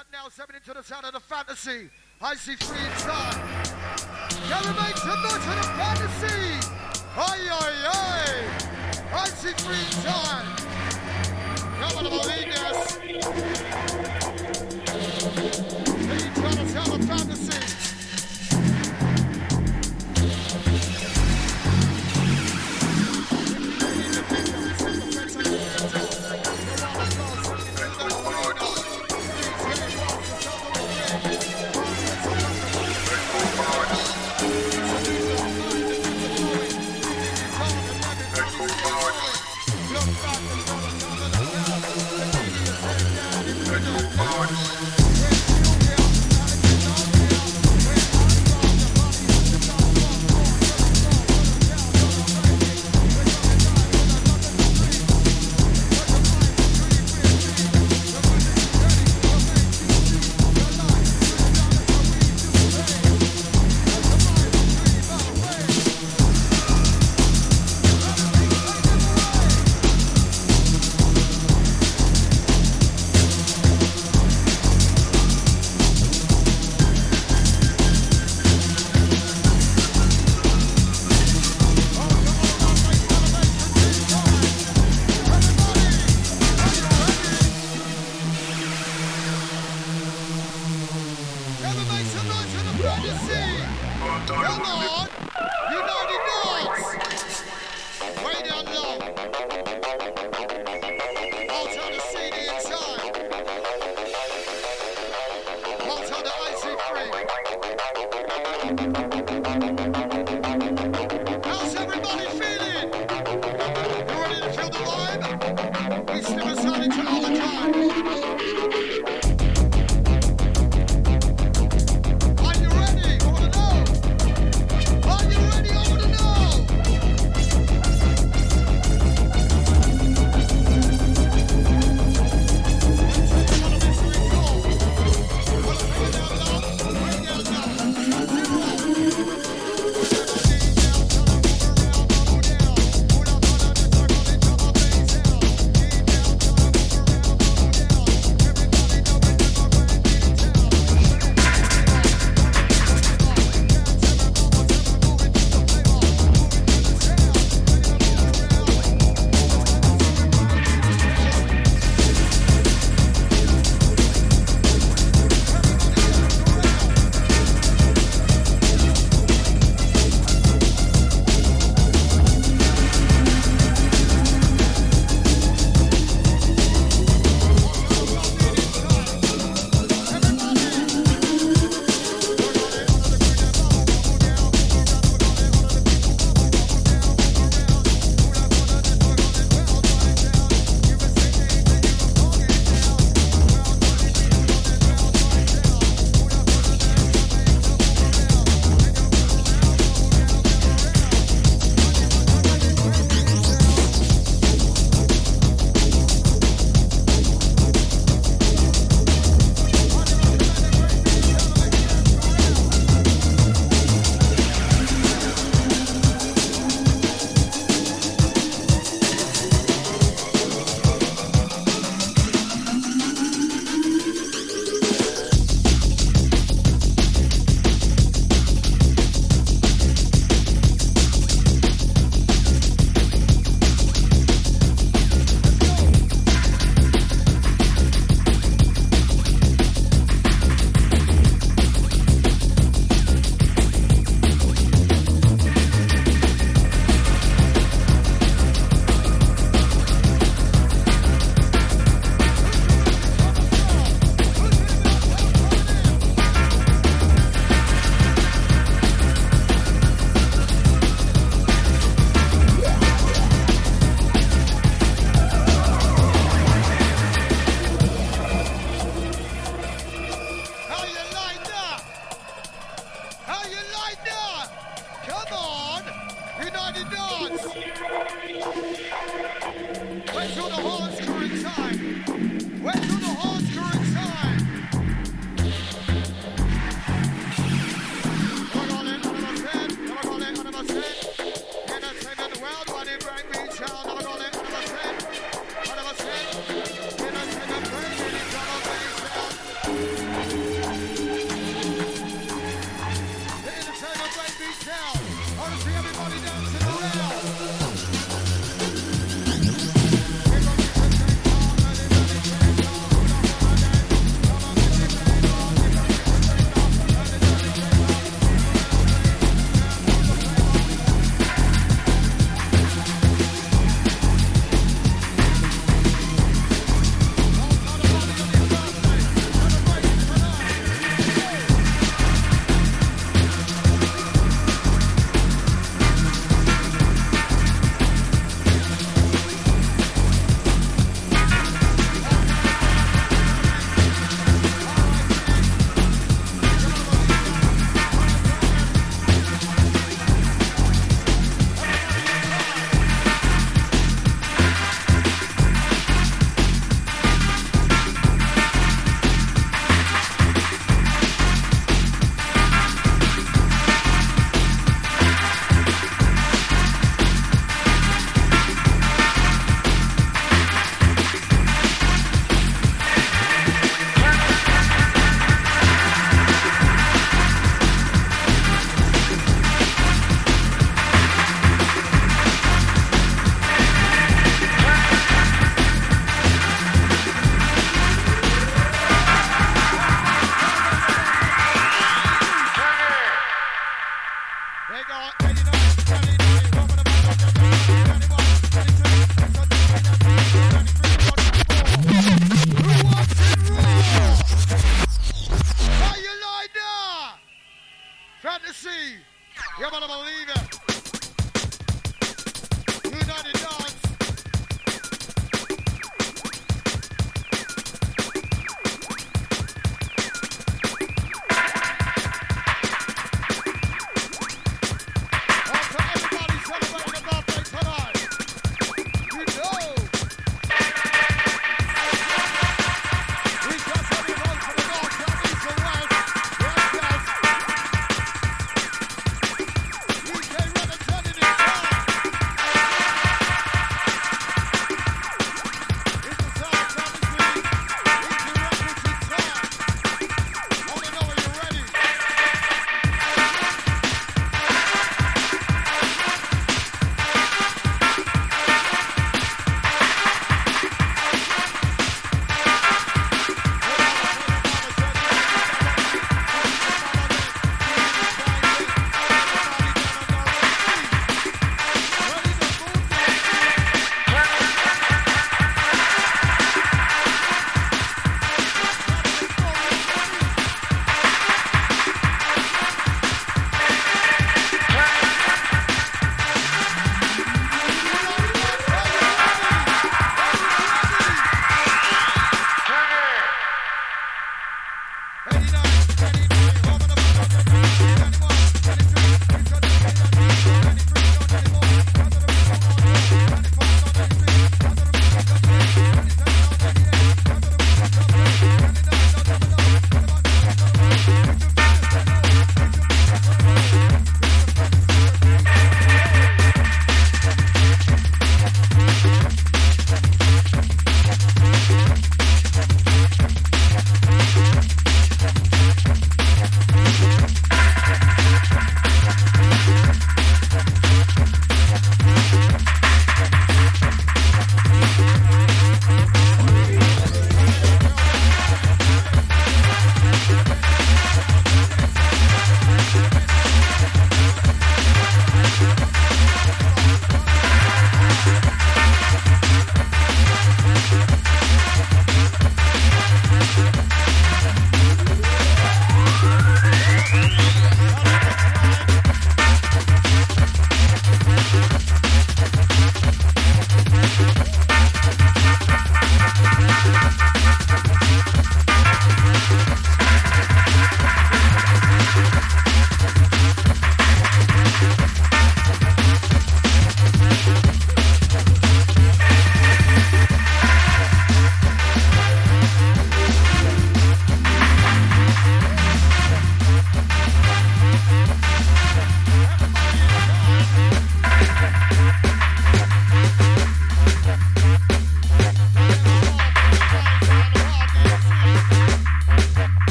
right now, stepping into the sound of the Phantasy. I see free inside. Make some noise for the Phantasy. Aye, aye, aye. I see free inside. Come on, this. Lead to the sound of Phantasy.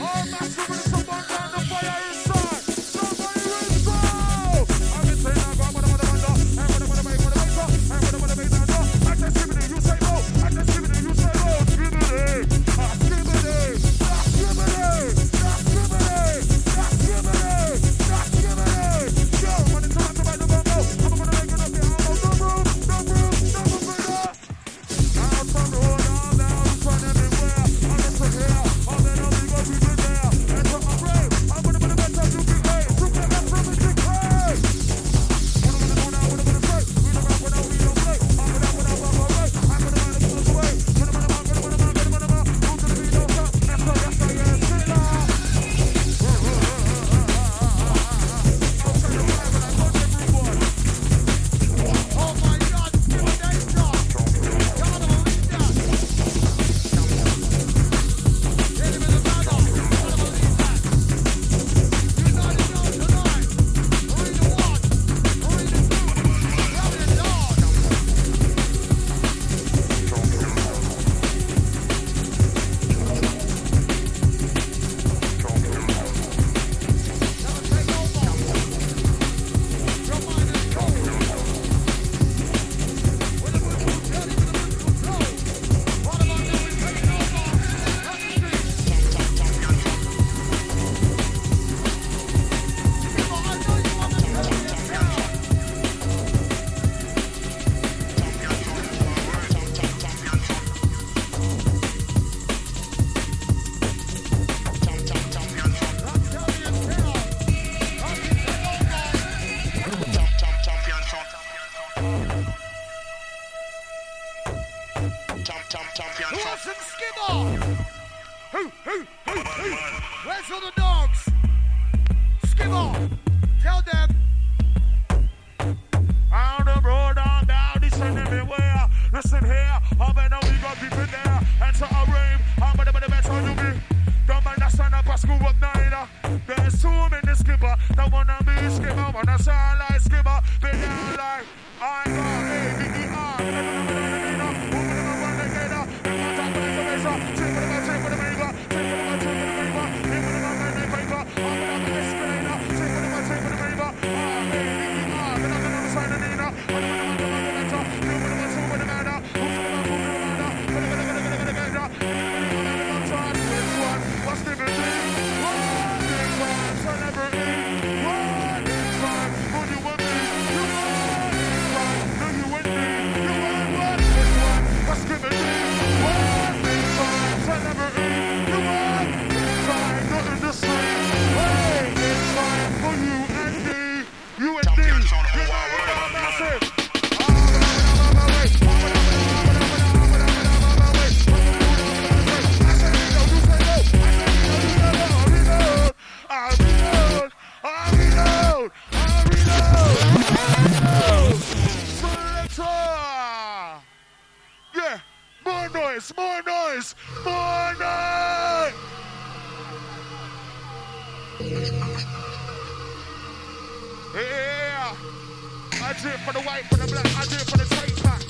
All my. I do for the white, for the black, I do for the tape pack.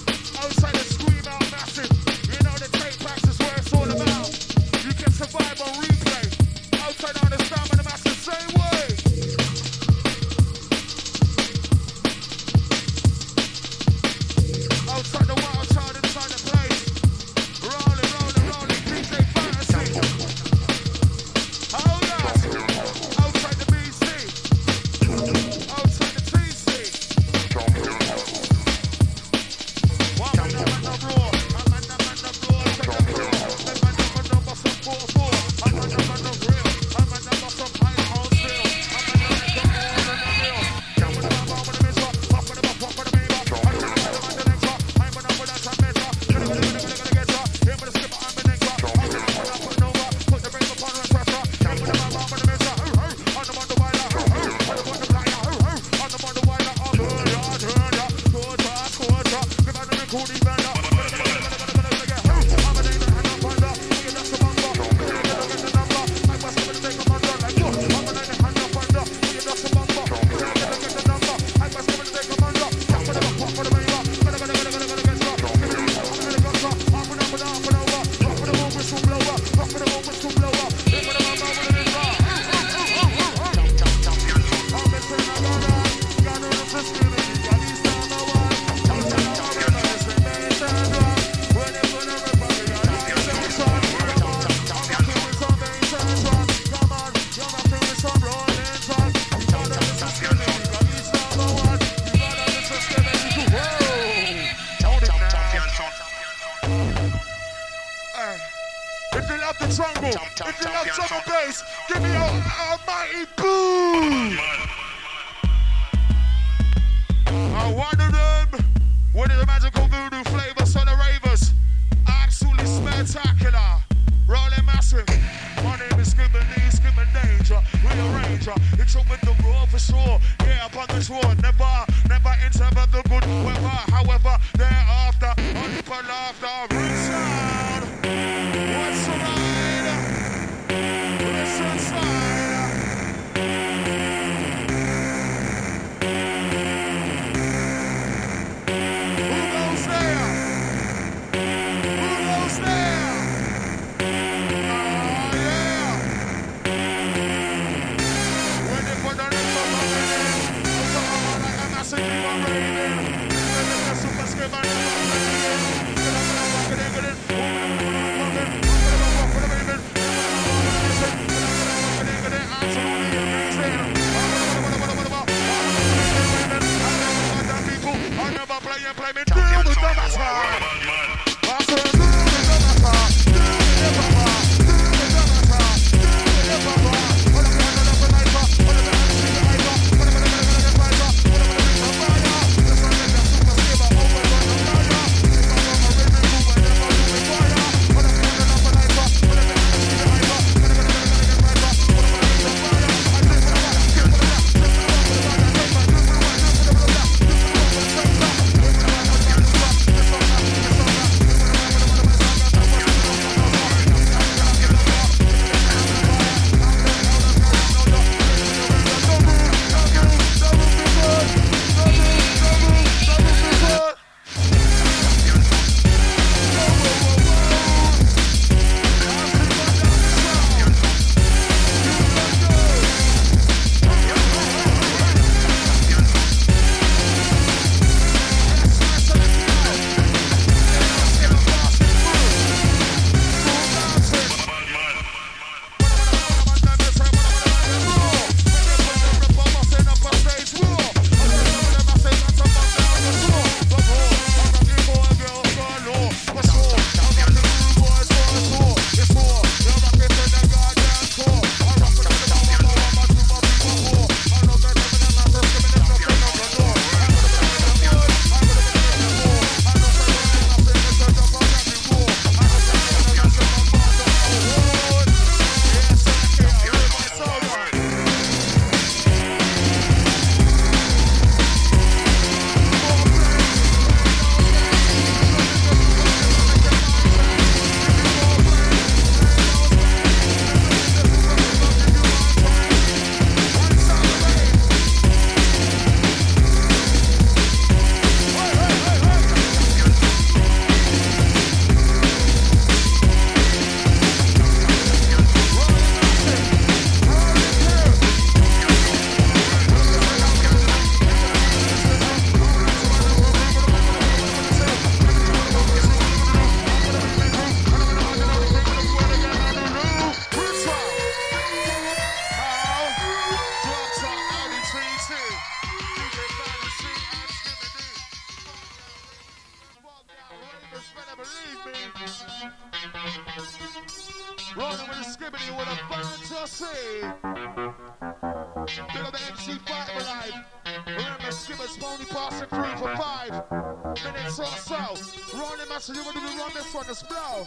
Outside and scream out massive. You know the tape packs is where it's all about. You can survive on rebound. If you love the trumbo, if you love jungle and bass, give me a, a mighty boom! And one of them, one the magical voodoo flavor, son of ravers, absolutely spectacular, rolling massive. My name is Goodman D, Goodman Danger, rearranger. It's up with the raw for sure. Yeah, up on the tour, never, never interrupt the good weather. However, thereafter, only for laughter, return. play me down with the bass first fella, believe me. Rolling with a scribbly with a Phantasy. Big the MC Five Alive. Remember, Skibber's only passing through for five minutes or so. Rolling, master, you want to run this one, this blow.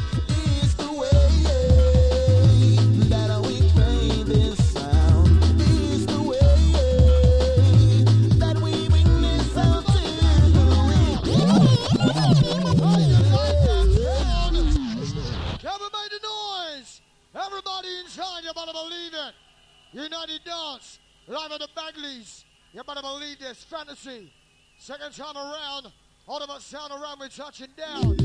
You better believe it! United Dance, live at the Bagleys. You better believe this Phantasy. Second time around, all of us sound around, we're touching down.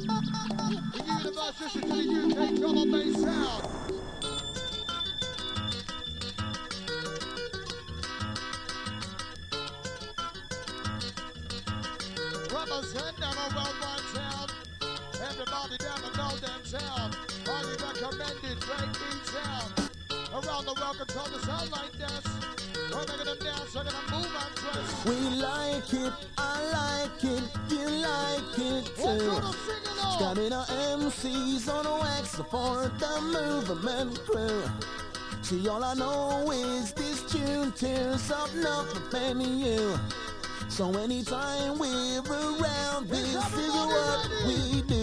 The universe listen to the UK drum bass sound. Everybody. Highly recommended, sound. Around the world, control the sound like this. We're them dance, we're gonna move and twist. We like it, I like it, you like it too. do the singing on? Got it our MCs on wax for the movement crew. See, all I know is this tune tears up nothing and you. So anytime we're around, this is what we do.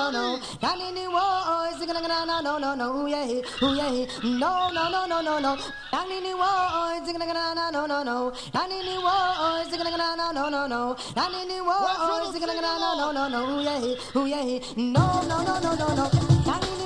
No no no no. In the war, singing no no no no no. Yeah, oh yeah. No no no no no no. In the war, singing no no no no no. The war, singing no no no no no. In the war, singing no no no no no. Yeah, oh yeah. No no no no no no.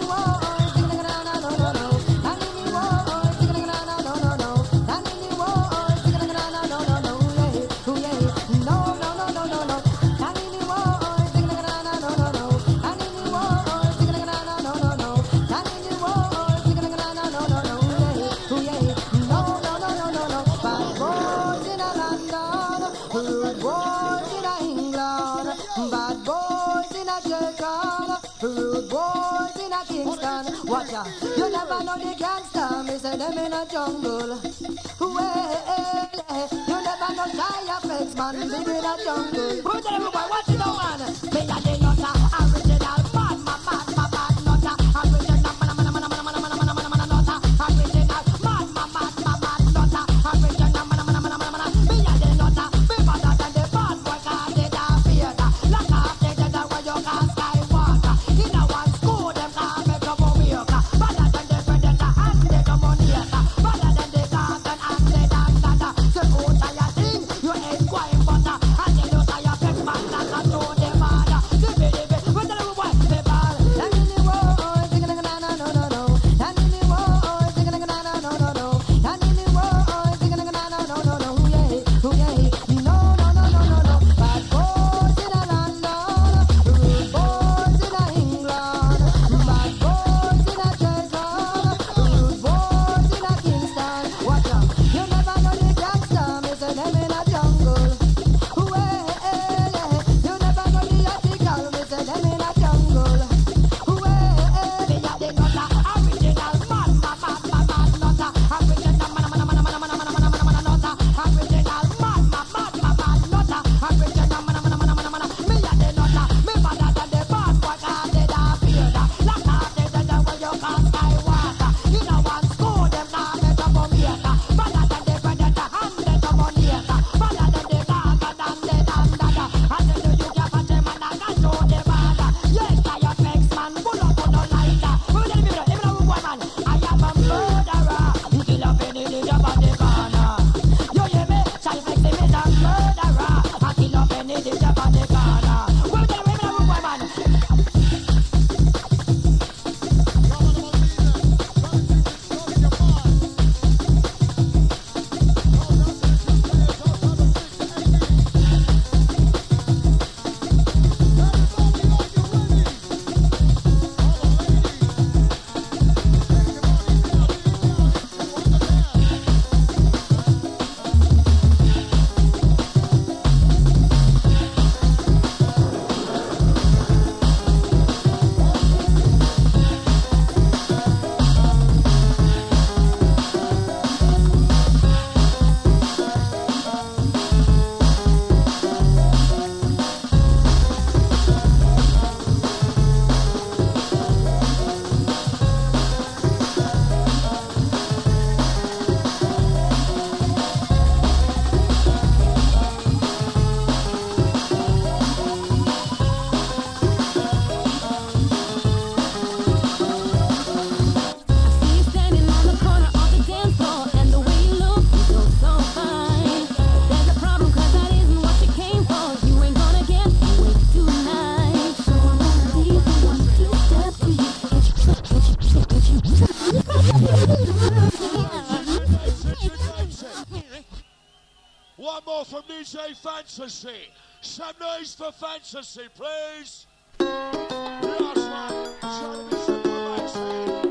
Say them in a jungle. Well, you never know Jaya Flex, man, live in a jungle. Tell everybody what Phantasy. Some noise for Phantasy, please. the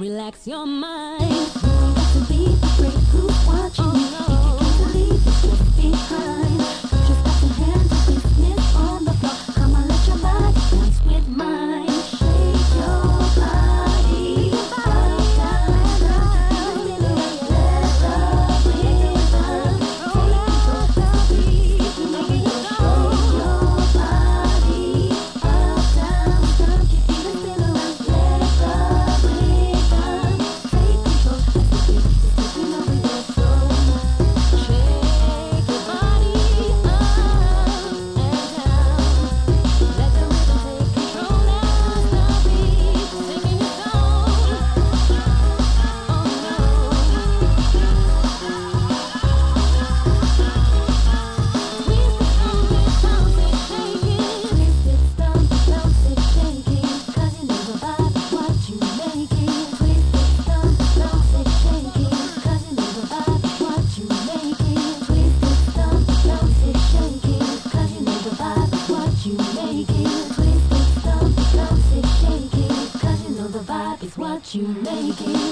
relax your mind. You